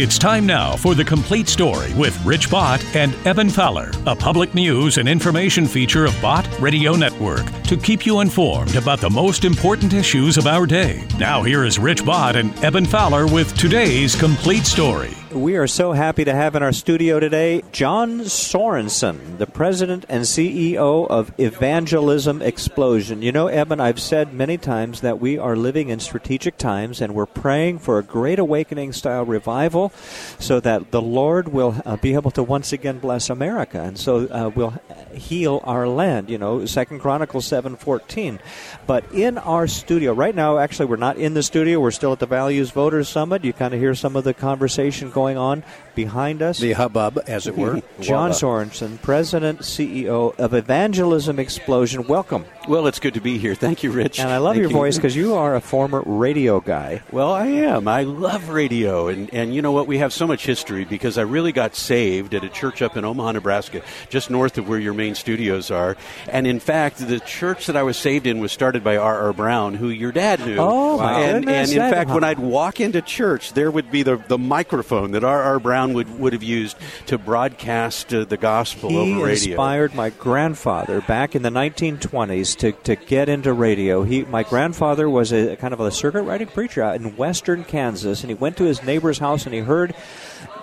It's time now for the complete story with Rich Bott and Evan Fowler, a public news and information feature of Bott Radio Network to keep you informed about the most important issues of our day. Now, here is Rich Bott and Evan Fowler with today's complete story. We are so happy to have in our studio today John Sorenson, the president and CEO of Evangelism Explosion. You know, Evan, I've said many times that we are living in strategic times and we're praying for a great awakening style revival so that the Lord will uh, be able to once again bless America and so uh, will heal our land, you know, Second Chronicles 7:14. But in our studio right now, actually we're not in the studio, we're still at the Values Voters Summit. You kind of hear some of the conversation going on behind us. The hubbub, as it were. John Sorenson, President, CEO of Evangelism Explosion. Welcome. Well, it's good to be here. Thank you, Rich. And I love Thank your you. voice because you are a former radio guy. Well, I am. I love radio. And, and you know what? We have so much history because I really got saved at a church up in Omaha, Nebraska, just north of where your main studios are. And in fact, the church that I was saved in was started by R.R. Brown, who your dad knew. Oh, my and, goodness. And in fact, when I'd walk into church, there would be the, the microphone that R.R. Brown would, would have used to broadcast uh, the gospel He over radio. He inspired my grandfather back in the 1920s to, to get into radio. He, my grandfather was a kind of a circuit riding preacher out in western Kansas, and he went to his neighbor's house and he heard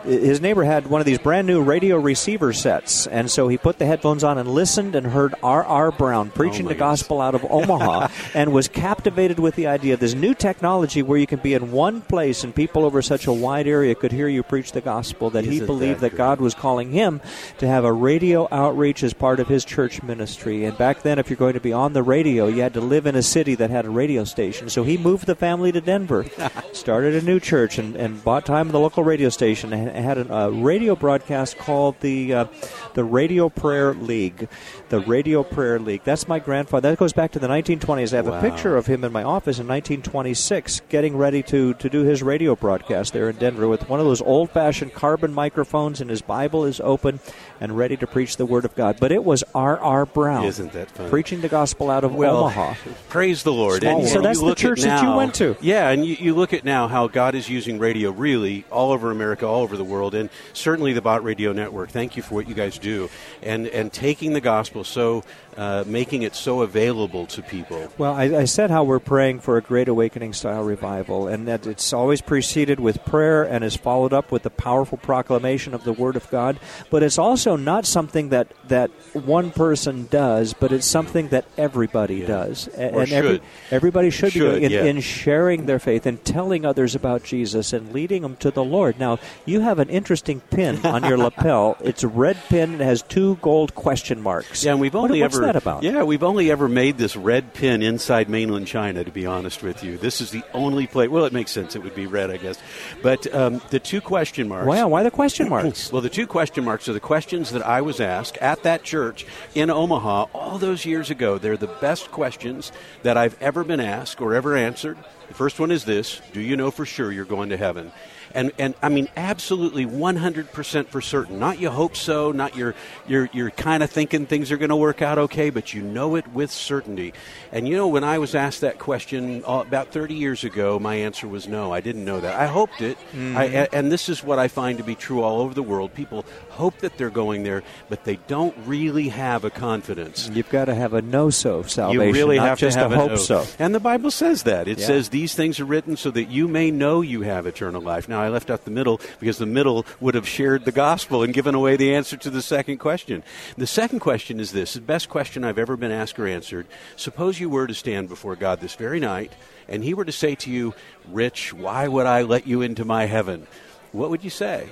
his neighbor had one of these brand new radio receiver sets, and so he put the headphones on and listened and heard R.R. Brown preaching Oh, the gospel out of Omaha and was captivated with the idea of this new technology where you can be in one place and people over such a wide area could hear you preach the gospel that he believed that that God was calling him to have a radio outreach as part of his church ministry. And back then, if you're going to be on the radio, you had to live in a city that had a radio station. So he moved the family to Denver, started a new church, and, and bought time in the local radio station, and had a uh, radio broadcast called the uh, the Radio Prayer League. The Radio Prayer League. That's my grandfather. That goes back to the 1920s. I have a picture of him in my office in 1926, getting ready to, to do his radio broadcast there in Denver with one of those old fashioned carbon microphones, and his Bible is open and ready to preach the Word of God. But it was R.R. Brown. Isn't that funny? Preaching the gospel out of Well, Omaha. Praise the Lord. Small And, So that's the church at that you went to. Yeah, and you, you look at now how God is using radio really all over America, all over the world, and certainly the Bott Radio Network. Thank you for what you guys do, and and taking the gospel so, uh, making it so available to people. Well, I, I said how we're praying for a great awakening style revival, and that it's always preceded with prayer and is followed up with the powerful proclamation of the Word of God. But it's also not something that, that one person does, but it's something that everybody does. A- Or and every, should. everybody should, be doing in, yeah. in sharing their faith and telling others about Jesus and leading them to the Lord. Now, you have an interesting pin on your lapel. It's a red pin and it has two gold question marks. Yeah, and we've What- only what's ever that about? Yeah, we've only ever made this red pin inside mainland China. To be honest with you, this is the only place. Well, it makes sense. It would be red, I guess. But um, the two question marks. Wow, why the question marks? Well, the two question marks are the questions that I was asked at that church in Omaha all those years ago. They're the best questions that I've ever been asked or ever answered. The first one is this Do you know for sure you're going to heaven? And, and I mean, absolutely 100% for certain. Not you hope so, not you're, you're, you're kind of thinking things are going to work out okay, but you know it with certainty. And you know, when I was asked that question uh, about 30 years ago, my answer was no. I didn't know that. I hoped it. I, a- and this is what I find to be true all over the world. People hope that they're going there, but they don't really have a confidence. You've got to have a no-so salvation, You really not have just to have a hope so. And the Bible says that. It Yeah. says these things are written so that you may know you have eternal life. Now, I left out the middle because the middle would have shared the gospel and given away the answer to the second question. The second question is this the best question I've ever been asked or answered. Suppose you were to stand before God this very night and He were to say to you, Rich, why would I let you into my heaven? What would you say?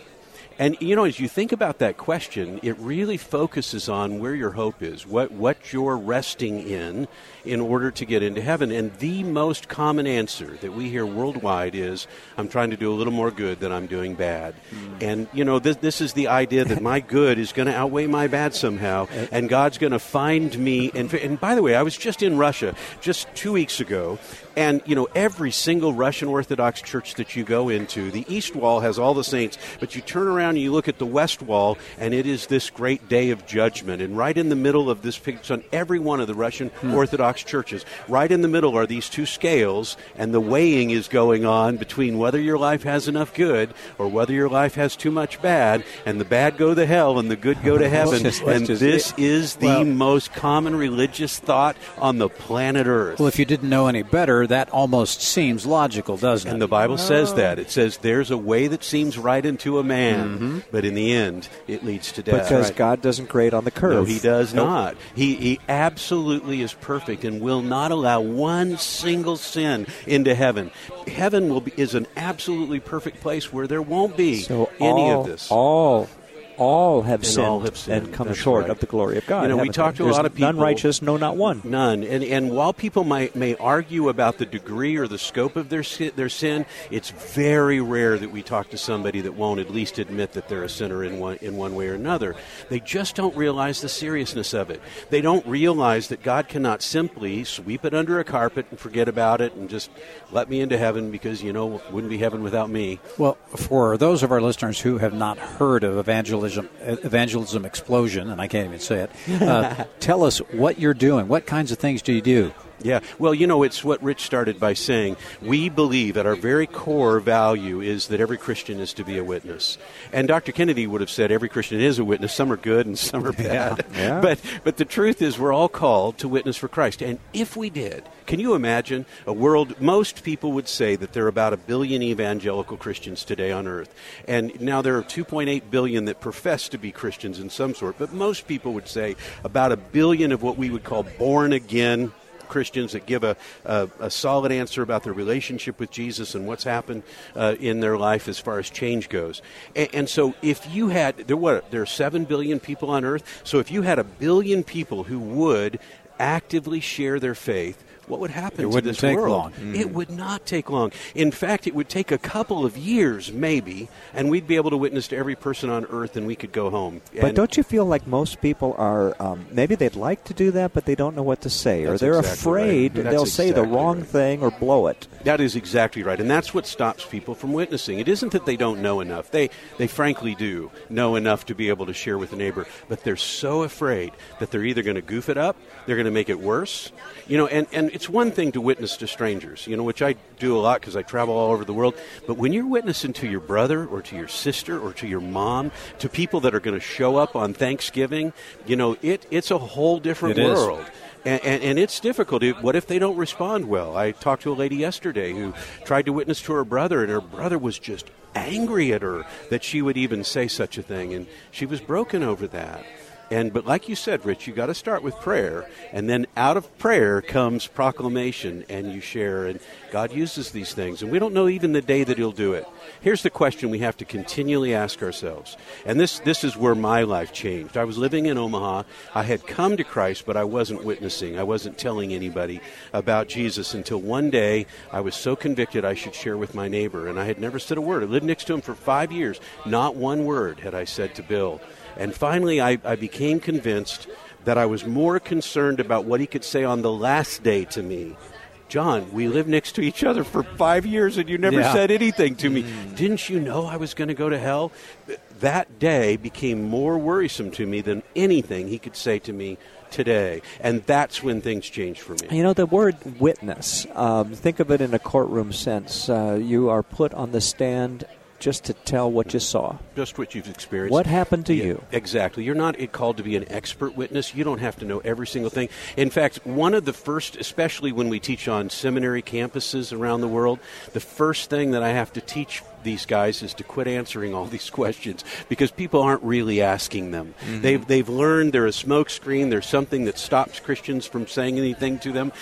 And you know, as you think about that question, it really focuses on where your hope is, what what you're resting in in order to get into heaven. And the most common answer that we hear worldwide is, "I'm trying to do a little more good than I'm doing bad." And you know, this this is the idea that my good is going to outweigh my bad somehow, and God's going to find me. And and by the way, I was just in Russia just two weeks ago, and you know, every single Russian Orthodox church that you go into, the East Wall has all the saints, but you turn around around and you look at the west wall, and it is this great day of judgment. And right in the middle of this picture, on every one of the Russian Hmm. Orthodox churches, right in the middle are these two scales, and the weighing is going on between whether your life has enough good or whether your life has too much bad, and the bad go to hell and the good go to heaven. just- and just- this is the Well- most common religious thought on the planet Earth. Well, if you didn't know any better, that almost seems logical, doesn't And it? And the Bible says oh. that. It says there's a way that seems right into a man, mm-hmm. but in the end, it leads to death. Because God doesn't grade on the curve. No, he does not. He, he absolutely is perfect and will not allow one single sin into heaven. Heaven will be, is an absolutely perfect place where there won't be So any all, of this. all, all have And sinned all have sinned. and come That's short right. of the glory of God. You know, we haven't talk to a lot of people. None people- righteous, no, not one. None. And and while people might may argue about the degree or the scope of their si- their sin, it's very rare that we talk to somebody that won't at least admit that they're a sinner in one in one way or another. They just don't realize the seriousness of it. They don't realize that God cannot simply sweep it under a carpet and forget about it and just let me into heaven because you know wouldn't be heaven without me. Well, for those of our listeners who have not heard of evangelism, evangelism explosion, and I can't even say it, uh, tell us what you're doing. What kinds of things do you do? Yeah, well, you know, it's what Rich started by saying. We believe at our very core value is that every Christian is to be a witness. And Dr. Kennedy would have said every Christian is a witness. Some are good and some are bad. Yeah. But, but the truth is, we're all called to witness for Christ. And if we did, can you imagine a world? Most people would say that there are about a billion evangelical Christians today on earth. And now there are 2.8 billion that profess to be Christians in some sort. But most people would say about a billion of what we would call born again Christians that give a, a, a solid answer about their relationship with Jesus and what's happened uh, in their life as far as change goes. And, and so, if you had there what there are seven billion people on Earth. So, if you had a billion people who would actively share their faith. What would happen It to wouldn't this take world? long. It would not take long. In fact, it would take a couple of years, maybe, and we'd be able to witness to every person on earth, and we could go home. But And- don't you feel like most people are um, maybe they'd like to do that, but they don't know what to say, or they're exactly afraid That's they'll say the wrong right. thing or blow it. That is exactly right, and that's what stops people from witnessing. It isn't that they don't know enough; they they frankly do know enough to be able to share with a neighbor, but they're so afraid that they're either going to goof it up, they're going to make it worse, you know. And and it's one thing to witness to strangers, you know, which I do a lot because I travel all over the world. But when you're witnessing to your brother or to your sister or to your mom, to people that are going to show up on Thanksgiving, you know, it it's a whole different It is. world. And, and, and it's difficult. What if they don't respond well? I talked to a lady yesterday who tried to witness to her brother, and her brother was just angry at her that she would even say such a thing, and she was broken over that. And but like you said, Rich, you got to start with prayer, and then out of prayer comes proclamation, and you share. And God uses these things, and we don't know even the day that He'll do it. Here's the question we have to continually ask ourselves, and this this is where my life changed. I was living in Omaha. I had come to Christ, but I wasn't witnessing. I wasn't telling anybody about Jesus until one day I was so convicted I should share with my neighbor, and I had never said a word. I lived next to him for five years. Not one word had I said to Bill. And finally, I, I became convinced that I was more concerned about what he could say on the last day to me. John, we lived next to each other for five years and you never Yeah. said anything to me. Didn't you know I was going to go to hell? That day became more worrisome to me than anything he could say to me today. And that's when things changed for me. You know, the word witness, um, think of it in a courtroom sense. Uh, you are put on the stand just to tell what you saw. Just what you've experienced. What happened to Yeah, you? Exactly. You're not called to be an expert witness. You don't have to know every single thing. In fact, one of the first, especially when we teach on seminary campuses around the world, the first thing that I have to teach these guys is to quit answering all these questions because people aren't really asking them. Mm-hmm. They've, they've learned they're a smokescreen, there's something that stops Christians from saying anything to them,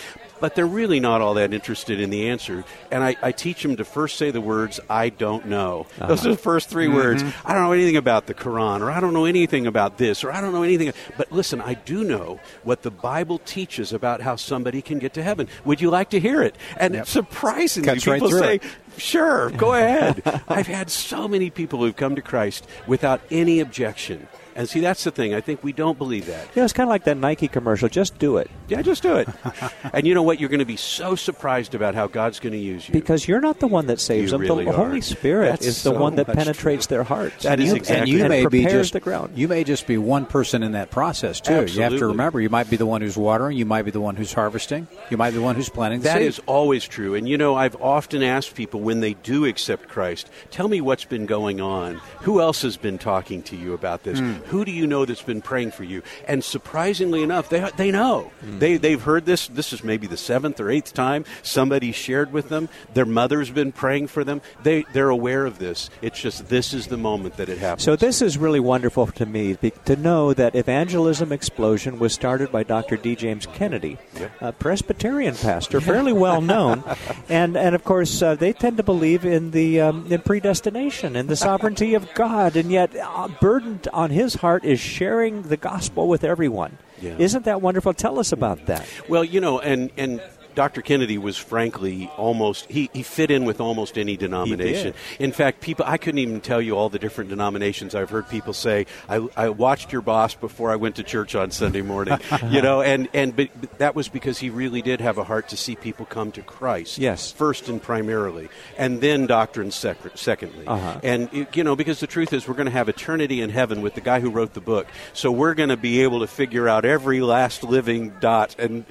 but they're really not all that interested in the answer. And I, I teach them to first say the words, I don't know. Uh-huh. Those are the first 3 mm-hmm. words. I don't know anything about the Quran, or I don't know anything about this, or I don't know anything. But listen, I do know what the Bible teaches about how somebody can get to heaven. Would you like to hear it? And surprisingly, Cuts people through say, it. Sure, go ahead. I've had so many people who've come to Christ without any objection. And see, that's the thing. I think we don't believe that. You know, it's kind of like that Nike commercial. Just do it. Yeah, just do it. and you know what? You're going to be so surprised about how God's going to use you. Because you're not the one that saves You them. really the are. Holy Spirit That's is the so one that penetrates true. their hearts. That is and, exactly and you and may be prepares just the ground. you may just be one person in that process too. You have to remember, you might be the one who's watering, you might be the one who's harvesting, you might be the one who's planting the That seed. is always true. And you know, I've often asked people when they do accept Christ, tell me what's been going on. Who else has been talking to you about this? Hmm. Who do you know that's been praying for you? And surprisingly enough, they, they know. They, they've heard this. This is maybe the seventh or eighth time somebody shared with them. Their mother's been praying for them. They, they're aware of this. It's just this is the moment that it happens. So this is really wonderful to me to know that Evangelism Explosion was started by Dr. D. James Kennedy, a Presbyterian pastor, fairly well known, and and of course uh, they tend to believe in the um, in predestination and the sovereignty of God, and yet uh, burdened on his heart is sharing the gospel with everyone. Yeah. Isn't that wonderful? Tell us about that. Well, you know, and and Dr. Kennedy was frankly almost he, he fit in with almost any denomination. In fact, people I couldn't even tell you all the different denominations. I've heard people say, "I, I watched your boss before I went to church on Sunday morning," you know, and and but, but that was because he really did have a heart to see people come to Christ. Yes. first and primarily, and then doctrine sec- secondly. Uh-huh. And it- you know, because the truth is, we're going to have eternity in heaven with the guy who wrote the book, so we're going to be able to figure out every last living dot and.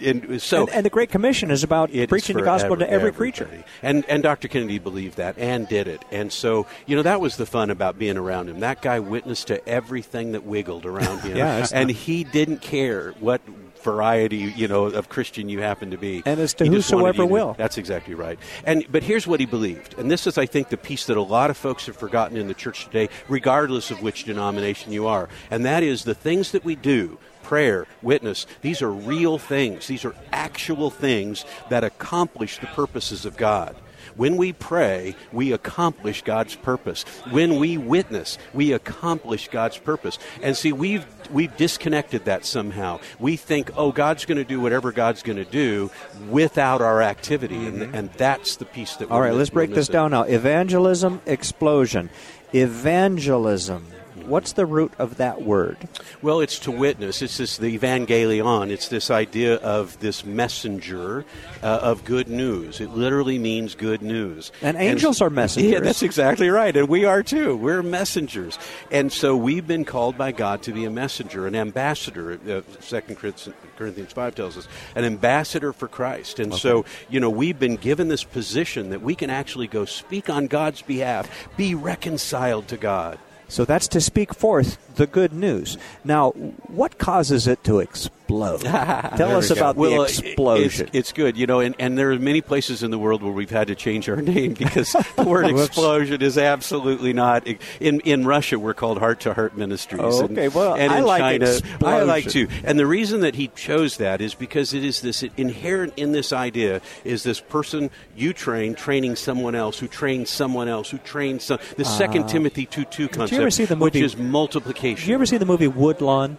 And so, and, and the Great Commission is about it is preaching the gospel every- to every everybody. creature. And and Dr. Kennedy believed that and did it. And so, you know, that was the fun about being around him. That guy witnessed to everything that wiggled around him. Yeah, and he didn't care what variety, you know, of Christian you happen to be. And it's to He whosoever to- will. That's exactly right. And but here's what he believed. And this is I think the piece that a lot of folks have forgotten in the church today, regardless of which denomination you are. And that is the things that we do prayer, witness, these are real things. These are actual things that accomplish the purposes of God. When we pray, we accomplish God's purpose. When we witness, we accomplish God's purpose. And see, we've we've disconnected that somehow. We think, oh, God's going to do whatever God's going to do without our activity, and, mm-hmm. and that's the piece that. All right, let's break this down now. Evangelism explosion. Evangelism. What's the root of that word? Well, it's to witness. It's this the evangelion. It's this idea of this messenger uh, of good news. It literally means good news. And angels are messengers. Yeah, that's exactly right, and we are too. We're messengers, and so we've been called by God to be a messenger, an ambassador. Uh, Second Corinthians five tells us an ambassador for Christ, and so you know we've been given this position that we can actually go speak on God's behalf, be reconciled to God. So that's to speak forth the good news. Now, what causes it to explode? Tell us about Well, the uh, explosion. It's, it's good, you know, and, and there are many places in the world where we've had to change our name because the word explosion is absolutely not. In in Russia, we're called Heart to Heart Ministries. Oh, and- okay. Well, and I in like China, I like to. And the reason that he chose that is because it is this inherent in this idea is this person you train training someone else who trains someone else who trains some. The Second Timothy two two concept, Ah. ever see the which is multiplication. Did you ever see the movie Woodlawn?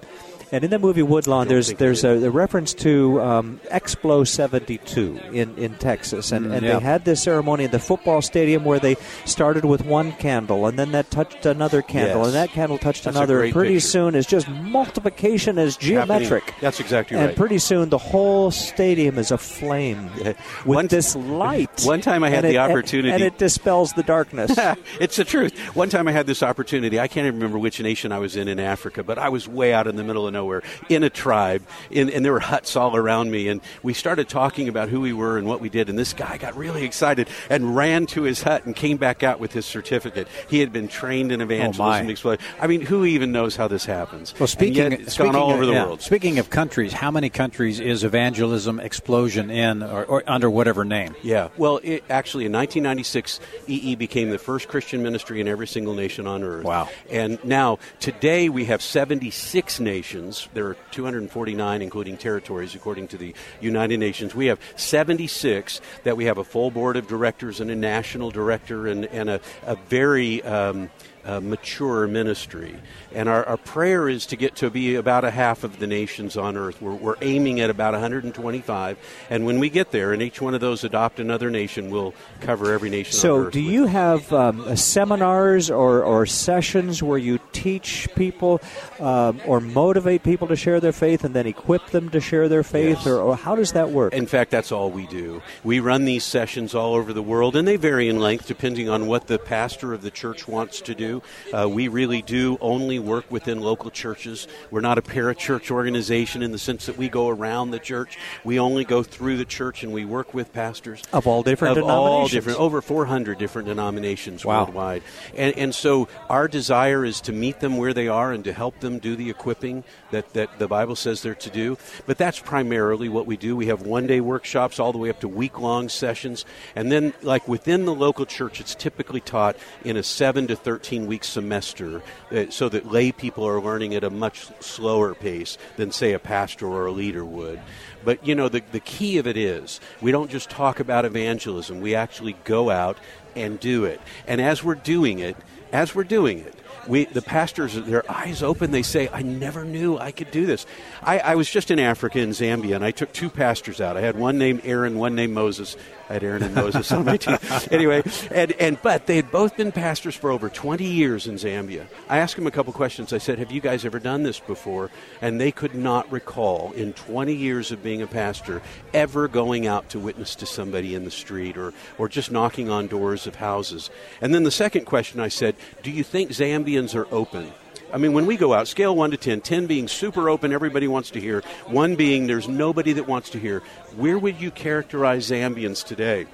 And in the movie Woodlawn, there's there's a, a reference to um, Explo 72 in, in Texas, and, and yeah. they had this ceremony in the football stadium where they started with one candle, and then that touched another candle, Yes. and that candle touched That's another. And pretty picture. soon, it's just multiplication is geometric. Happening. That's exactly and right. And pretty soon, the whole stadium is aflame with One- this light. one time I had And the it- opportunity- and it dispels the darkness. it's the truth. One time I had this opportunity. I can't even remember which nation I was in in Africa, but I was way out in the middle of nowhere in a tribe, in, and there were huts all around me. And we started talking about who we were and what we did. And this guy got really excited and ran to his hut and came back out with his certificate. He had been trained in evangelism. Oh, explosion. I mean, who even knows how this happens? Well, speaking, and yet it's speaking gone all of, over the yeah, world. Speaking of countries, how many countries is evangelism explosion in, or, or under whatever name? Yeah. Well, it, actually, in 1996, EE became the first Christian ministry in every single nation on earth. Wow. And now, today, we have 76 nations. There are 249, including territories, according to the United Nations. We have 76 that we have a full board of directors and a national director and, and a, a very. Um, uh, mature ministry. And our, our, prayer is to get to be about a half of the nations on earth. We're, we're, aiming at about 125. And when we get there, and each one of those adopt another nation, we'll cover every nation so, do you have um, seminars or, or, sessions where you teach people um, or motivate people to share their faith and then equip them to share their faith? Yes. Or, or how does that work? In fact, that's all we do. We run these sessions all over the world, and they vary in length depending on what the pastor of the church wants to do. Uh, we really do only work within local churches. We're not a parachurch organization in the sense that we go around the church. We only go through the church and we work with pastors of all different of denominations. all different, over 400 different denominations wow. worldwide. And, and so our desire is to meet them where they are and to help them do the equipping that, that the Bible says they're to do. But that's primarily what we do. We have one day workshops all the way up to week long sessions. And then, like within the local church, it's typically taught in a 7 to 13 week semester uh, so that lay people are learning at a much slower pace than, say, a pastor or a leader would. But, you know, the, the key of it is we don't just talk about evangelism, we actually go out and do it. And as we're doing it, as we're doing it, we the pastors their eyes open they say i never knew i could do this I, I, was just in africa in zambia and i took two pastors out i had one named aaron one named moses I had Aaron and Moses on my team. Anyway, and, and but they had both been pastors for over 20 years in Zambia. I asked them a couple questions. I said, "Have you guys ever done this before?" And they could not recall in 20 years of being a pastor ever going out to witness to somebody in the street or or just knocking on doors of houses. And then the second question I said, "Do you think Zambians are open?" I mean, when we go out, scale 1 to 10, 10 being super open, everybody wants to hear, 1 being there's nobody that wants to hear, where would you characterize Zambians today?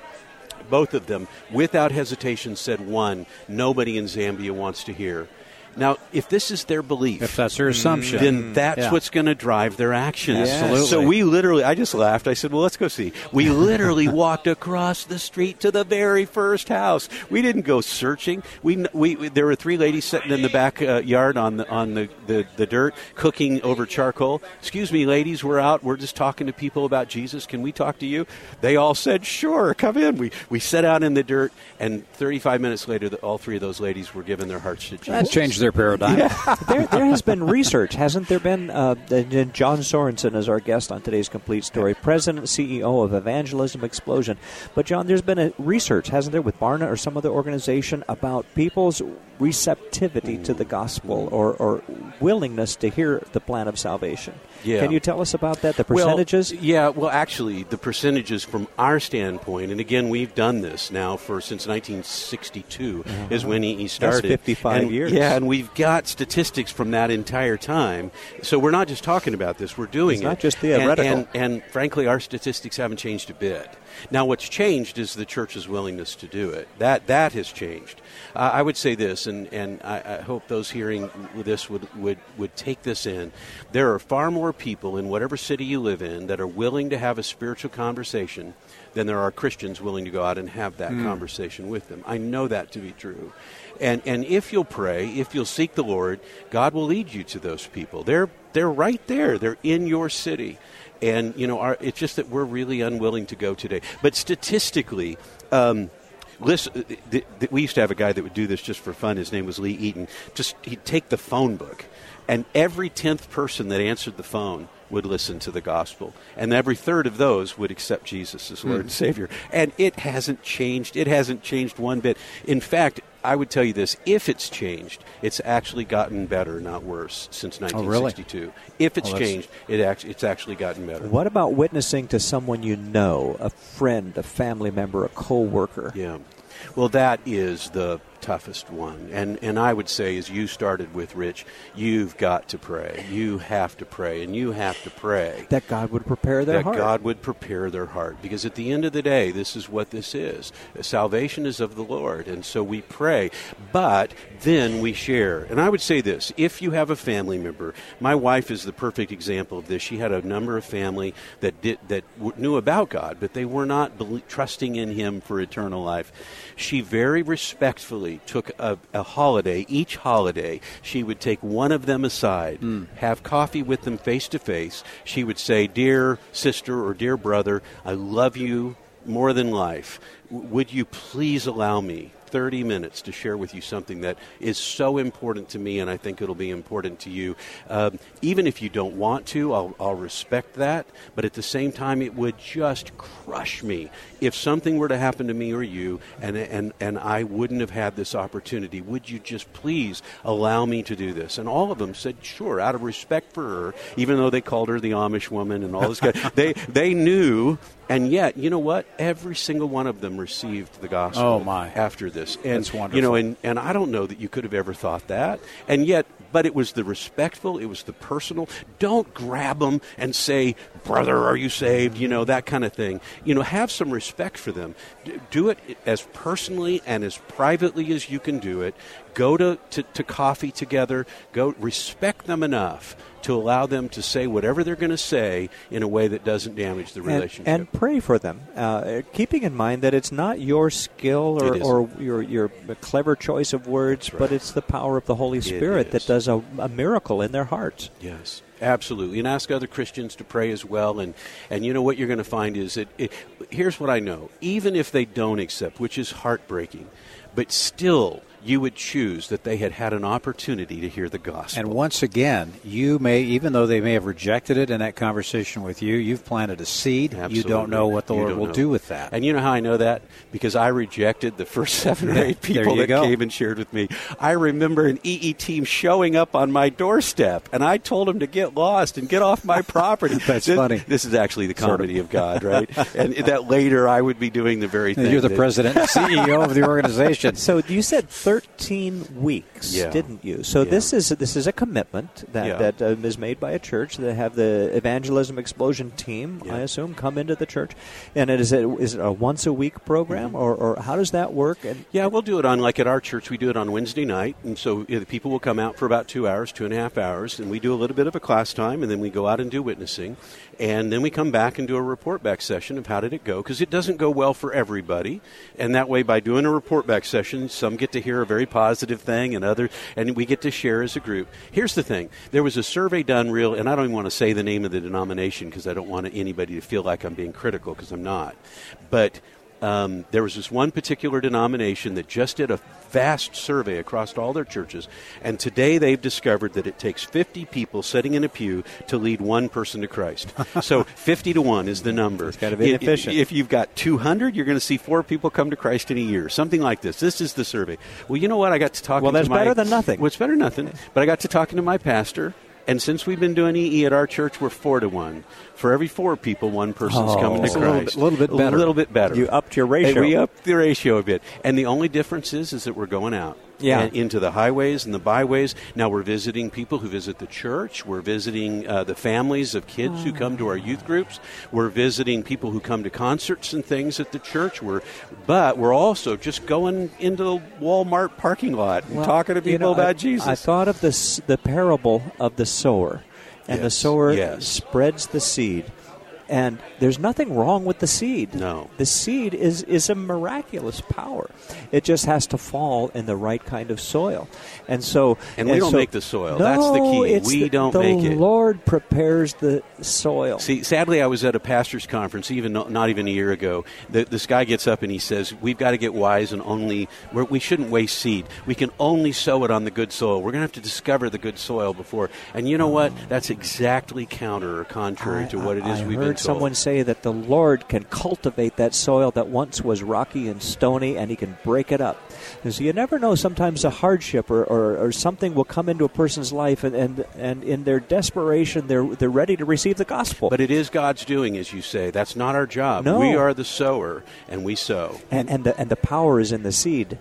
Both of them, without hesitation, said 1, nobody in Zambia wants to hear. Now, if this is their belief, if that's their assumption, then that's yeah. what's going to drive their actions. Absolutely. So we literally, I just laughed. I said, "Well, let's go see." We literally walked across the street to the very first house. We didn't go searching. We, we, we there were three ladies sitting in the backyard uh, on the on the, the, the dirt cooking over charcoal. Excuse me, ladies, we're out. We're just talking to people about Jesus. Can we talk to you? They all said, "Sure, come in." We we sat out in the dirt, and 35 minutes later, the, all three of those ladies were giving their hearts to Jesus. That changed their paradigm. Yeah. there, there has been research, hasn't there been? Uh, John Sorenson is our guest on today's Complete Story, President CEO of Evangelism Explosion. But, John, there's been a research, hasn't there, with Barna or some other organization about people's receptivity to the gospel or, or willingness to hear the plan of salvation. Yeah. Can you tell us about that, the percentages? Well, yeah, well, actually, the percentages from our standpoint, and again, we've done this now for since 1962 uh-huh. is when he started. That's 55 and, years. Yeah, and we've got statistics from that entire time. So we're not just talking about this, we're doing it's it. not just theoretical. And, and, and frankly, our statistics haven't changed a bit. Now, what's changed is the church's willingness to do it. That that has changed. Uh, I would say this, and, and I, I, hope those hearing this would, would, would take this in. There are far more people in whatever city you live in that are willing to have a spiritual conversation than there are Christians willing to go out and have that mm. conversation with them. I know that to be true. And, and if you'll pray, if you'll seek the Lord, God will lead you to those people. They're, they're right there, they're in your city. And, you know, our, it's just that we're really unwilling to go today. But statistically, um, listen, th- th- we used to have a guy that would do this just for fun. His name was Lee Eaton. Just he'd take the phone book, and every tenth person that answered the phone would listen to the gospel, and every third of those would accept Jesus as Lord mm. and Savior. And it hasn't changed. It hasn't changed one bit. In fact, I would tell you this: if it's changed, it's actually gotten better, not worse, since 1962. Oh, really? If it's changed, it act- it's actually gotten better. What about witnessing to someone you know, a friend, a family member, a co-worker? Yeah. Well, that is the toughest one. And and I would say, as you started with, Rich, you've got to pray. You have to pray, and you have to pray that God would prepare their that heart. That God would prepare their heart, because at the end of the day, this is what this is. Salvation is of the Lord, and so we pray. But then we share. And I would say this: if you have a family member, my wife is the perfect example of this. She had a number of family that did that knew about God, but they were not trusting in Him for eternal life. She very respectfully took a, a, holiday, each holiday, she would take one of them aside, mm. have coffee with them face to face. She would say, Dear sister or dear brother, I love you more than life. Would you please allow me 30 minutes to share with you something that is so important to me, and I think it'll be important to you. Um, even if you don't want to, I'll, I'll respect that. But at the same time, it would just crush me if something were to happen to me or you, and and and I wouldn't have had this opportunity. Would you just please allow me to do this? And all of them said, sure, out of respect for her, even though they called her the Amish woman and all this. Kind they they knew and yet, you know what? Every single one of them received the gospel oh my. after this. And That's wonderful. you know, and, and I don't know that you could have ever thought that. And yet, but it was the respectful, it was the personal. Don't grab them and say, "Brother, are you saved?" You know, that kind of thing. You know, have some respect for them. Do it as personally and as privately as you can do it. Go to, to, to coffee together. Go respect them enough to allow them to say whatever they're going to say in a way that doesn't damage the relationship. And, and pray for them, uh, keeping in mind that it's not your skill or, or your, your clever choice of words, right. but it's the power of the Holy Spirit that does a, a miracle in their hearts. Yes. Absolutely, and ask other Christians to pray as well. And and you know what you're going to find is that it, here's what I know: even if they don't accept, which is heartbreaking, but still you would choose that they had had an opportunity to hear the gospel. And once again, you may, even though they may have rejected it in that conversation with you, you've planted a seed. Absolutely. You don't know what the you Lord will know. do with that. And you know how I know that? Because I rejected the first seven or eight people that go. came and shared with me. I remember an EE team showing up on my doorstep, and I told them to get lost and get off my property. That's this, funny. This is actually the comedy sort of. of God, right? and that later I would be doing the very thing. You're the that, president and CEO of the organization. So you said 13 weeks, yeah. didn't you? So yeah. this is this is a commitment that yeah. that um, is made by a church. They have the evangelism explosion team, I assume, come into the church, and it is it is it a once a week program, mm-hmm. or, or how does that work? And yeah, we'll do it on like at our church. We do it on Wednesday night, and so the people will come out for about two hours, two and a half hours, and we do a little bit of a class time, and then we go out and do witnessing, and then we come back and do a report back session of how did it go because it doesn't go well for everybody, and that way by doing a report back session, some get to hear a very positive thing, and other, and we get to share as a group. Here's the thing: there was a survey done, real, and I don't even want to say the name of the denomination because I don't want anybody to feel like I'm being critical because I'm not, but. Um, there was this one particular denomination that just did a vast survey across all their churches, and today they've discovered that it takes 50 people sitting in a pew to lead one person to Christ. so 50 to 1 is the number. It's got to be if. If you've got 200, you're going to see four people come to Christ in a year, something like this. This is the survey. Well, you know what? I got to talk well, that's my, better than nothing. Well, it's better than nothing. But I got to talking to my pastor, and since we've been doing EE at our church, we're four to one. For every four people, one person's Oh. coming to It's a little Christ. bit- little bit better. A little bit better. You upped your ratio. And we upped the ratio a bit. And the only difference is, is that we're going out. Yeah. and into the highways and the byways. Now we're visiting people who visit the church. We're visiting uh, the families of kids who come to our youth groups. We're visiting people who come to concerts and things at the church. We're, but we're also just going into the Walmart parking lot and Well, talking to you people know, about I, Jesus. I thought of this the parable of the sower, and the sower yes. spreads the seed. And there's nothing wrong with the seed. No. The seed is, is a miraculous power. It just has to fall in the right kind of soil. And so And we don't so- make the soil. No, That's the key. We the- don't the make it. The Lord prepares the soil. See, sadly, I was at a pastor's conference, even not, not even a year ago. The, this guy gets up and he says, "We've got to get wise and only we're, we shouldn't waste seed. We can only sow it on the good soil. We're going to have to discover the good soil before." And you know what? That's exactly counter or contrary to what it is I we've been. Someone say that the Lord can cultivate that soil that once was rocky and stony, and He can break it up. And so you never know. Sometimes a hardship or, or, or something will come into a person's life, and, and, and in their desperation, they're they're ready to receive the gospel. But it is God's doing, as you say. That's not our job. No. We are the sower, and we sow. and and the, and the power is in the seed,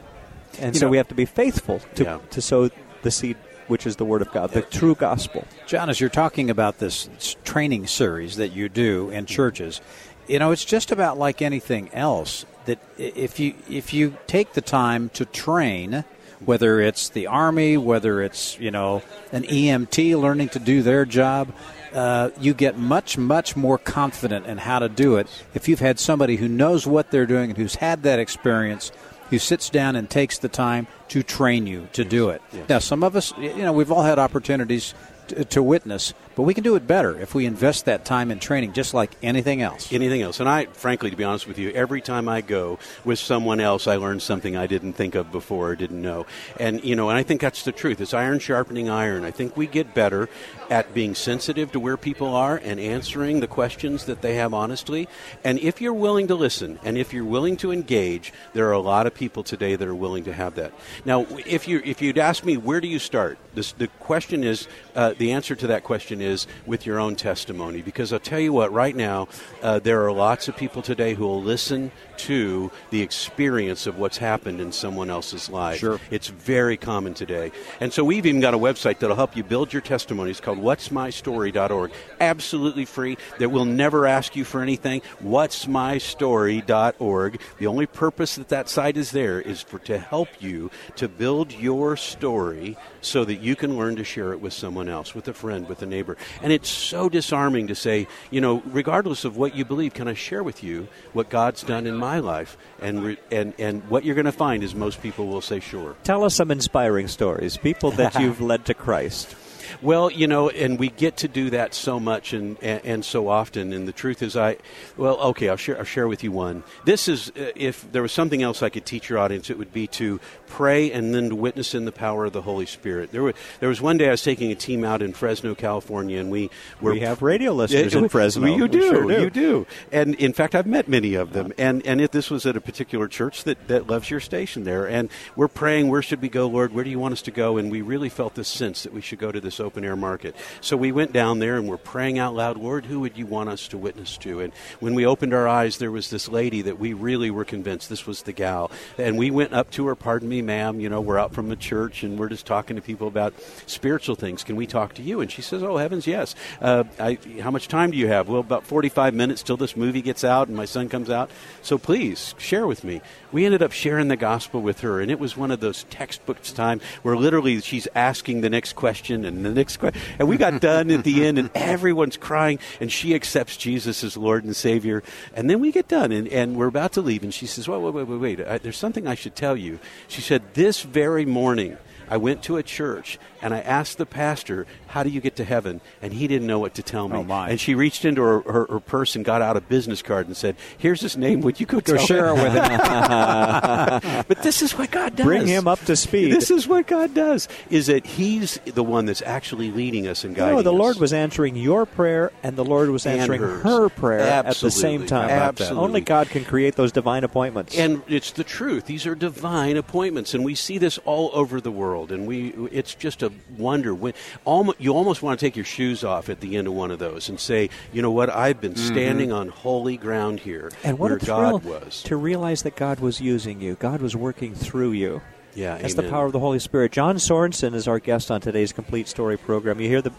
and You so know- we have to be faithful to Yeah. to sow the seed, which is the word of God, the true gospel. John, as you're talking about this training series that you do in churches, you know, it's just about like anything else. That if you if you take the time to train, whether it's the army, whether it's you know an EMT learning to do their job, uh, you get much much more confident in how to do it if you've had somebody who knows what they're doing and who's had that experience who sits down and takes the time to train you to do it. Now, some of us, you know, we've all had opportunities t- to witness, but we can do it better if we invest that time in training, just like anything else. Anything else. And I, frankly, to be honest with you, every time I go with someone else, I learn something I didn't think of before or didn't know. And, you know, and I think that's the truth. It's iron sharpening iron. I think we get better at being sensitive to where people are and answering the questions that they have honestly. And if you're willing to listen and if you're willing to engage, there are a lot of people today that are willing to have that. Now, if you if you'd ask me where do you start, this, the question is uh, the answer to that question is with your own testimony. Because I'll tell you what, right now uh, there are lots of people today who will listen to the experience of what's happened in someone else's life. Sure. It's very common today. And so we've even got a website that'll help you build your testimony. It's called what'smystory.org. Absolutely free. That will never ask you for anything. What'smystory.org. The only purpose that that site is there is for to help you to build your story so that you can learn to share it with someone else, with a friend, with a neighbor. And it's so disarming to say, you know, regardless of what you believe, can I share with you what God's done in my life? And re- and and what you're going to find is most people will say sure. Tell us some inspiring stories, people that you've led to Christ. Well, you know, and we get to do that so much and, and, and, so often. And the truth is, I, well, okay, I'll share, I'll share with you one. This is, uh, if there was something else I could teach your audience, it would be to pray and then to witness in the power of the Holy Spirit. There, were, there was one day I was taking a team out in Fresno, California, and we were. We have radio listeners in Fresno. You do, sure do, You do. And in fact, I've met many of them. And, and if this was at a particular church that, that loves your station there. And we're praying, where should we go, Lord? Where do you want us to go? And we really felt this sense that we should go to this open air market. So we went down there and we're praying out loud, Lord, who would you want us to witness to? And when we opened our eyes, there was this lady that we really were convinced this was the gal. And we went up to her, pardon me, ma'am, you know, we're out from the church and we're just talking to people about spiritual things. Can we talk to you? And she says, Oh, heavens, yes. Uh, I, how much time do you have? Well, about 45 minutes till this movie gets out and my son comes out. So please share with me. We ended up sharing the gospel with her, and it was one of those textbooks time where literally she's asking the next question and the next question. And we got done at the end, and everyone's crying, and she accepts Jesus as Lord and Savior. And then we get done, and, and we're about to leave, and she says, Wait, wait, wait, wait, wait. I, there's something I should tell you. She said, This very morning, I went to a church and I asked the pastor, How do you get to heaven? And he didn't know what to tell me. Oh, my. And she reached into her, her, her purse and got out a business card and said, Here's his name. Would you go, Go tell share it with him. but this is what God does. Bring him up to speed. This is what God does. Is that He's the one that's actually leading us and guiding us. No, the us. Lord was answering your prayer, and the Lord was answering her prayer at the same time. How about that? Absolutely. Only God can create those divine appointments. And it's the truth. These are divine appointments, and we see this all over the world. And we, it's just a wonder. When almost, you almost want to take your shoes off at the end of one of those and say, you know what? I've been mm-hmm. standing on holy ground here, and what where a thrill God was. to realize that God was using you. God was working through you. Yeah, That's amen. the power of the Holy Spirit. John Sorenson is our guest on today's Complete Story program. You hear the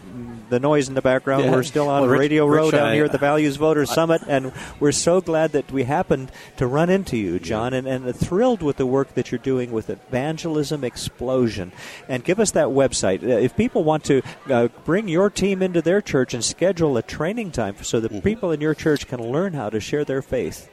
the noise in the background. Yeah. We're still on Well, Rich- Radio Row down I- here at the Values Voters Summit, and we're so glad that we happened to run into you, John, and, and thrilled with the work that you're doing with Evangelism Explosion. And give us that website. Uh, If people want to uh, bring your team into their church and schedule a training time so that Mm-hmm. people in your church can learn how to share their faith.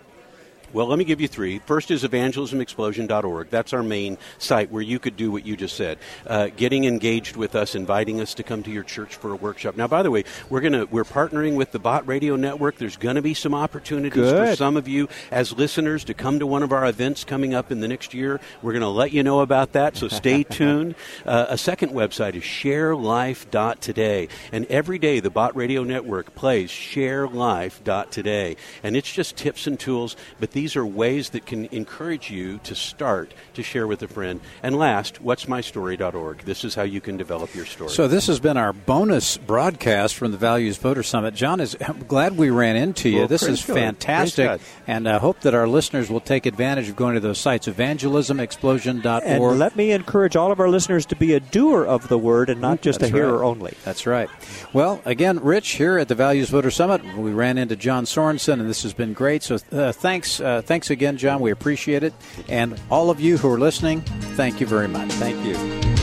Well, let me give you three. First is evangelismexplosion.org. That's our main site where you could do what you just said. Uh, getting engaged with us, inviting us to come to your church for a workshop. Now, by the way, we're gonna we're partnering with the Bott Radio Network. There's going to be some opportunities for some of you as listeners to come to one of our events coming up in the next year. We're going to let you know about that, so stay tuned. Uh, a second website is sharelife.today, and every day the Bott Radio Network plays sharelife.today, and it's just tips and tools, but these are ways that can encourage you to start to share with a friend. And last, what'smystory.org. This is how you can develop your story. So this has been our bonus broadcast from the Values Voter Summit. John, is I'm glad we ran into you. Well, this is God. fantastic, and I hope that our listeners will take advantage of going to those sites, evangelismexplosion.org. And let me encourage all of our listeners to be a doer of the word and not just a That's hearer right. only. That's right. Well, again, Rich, here at the Values Voter Summit, we ran into John Sorenson, and this has been great. So uh, thanks, uh, thanks again, John. We appreciate it, and all of you who are listening, thank you very much. Thank you.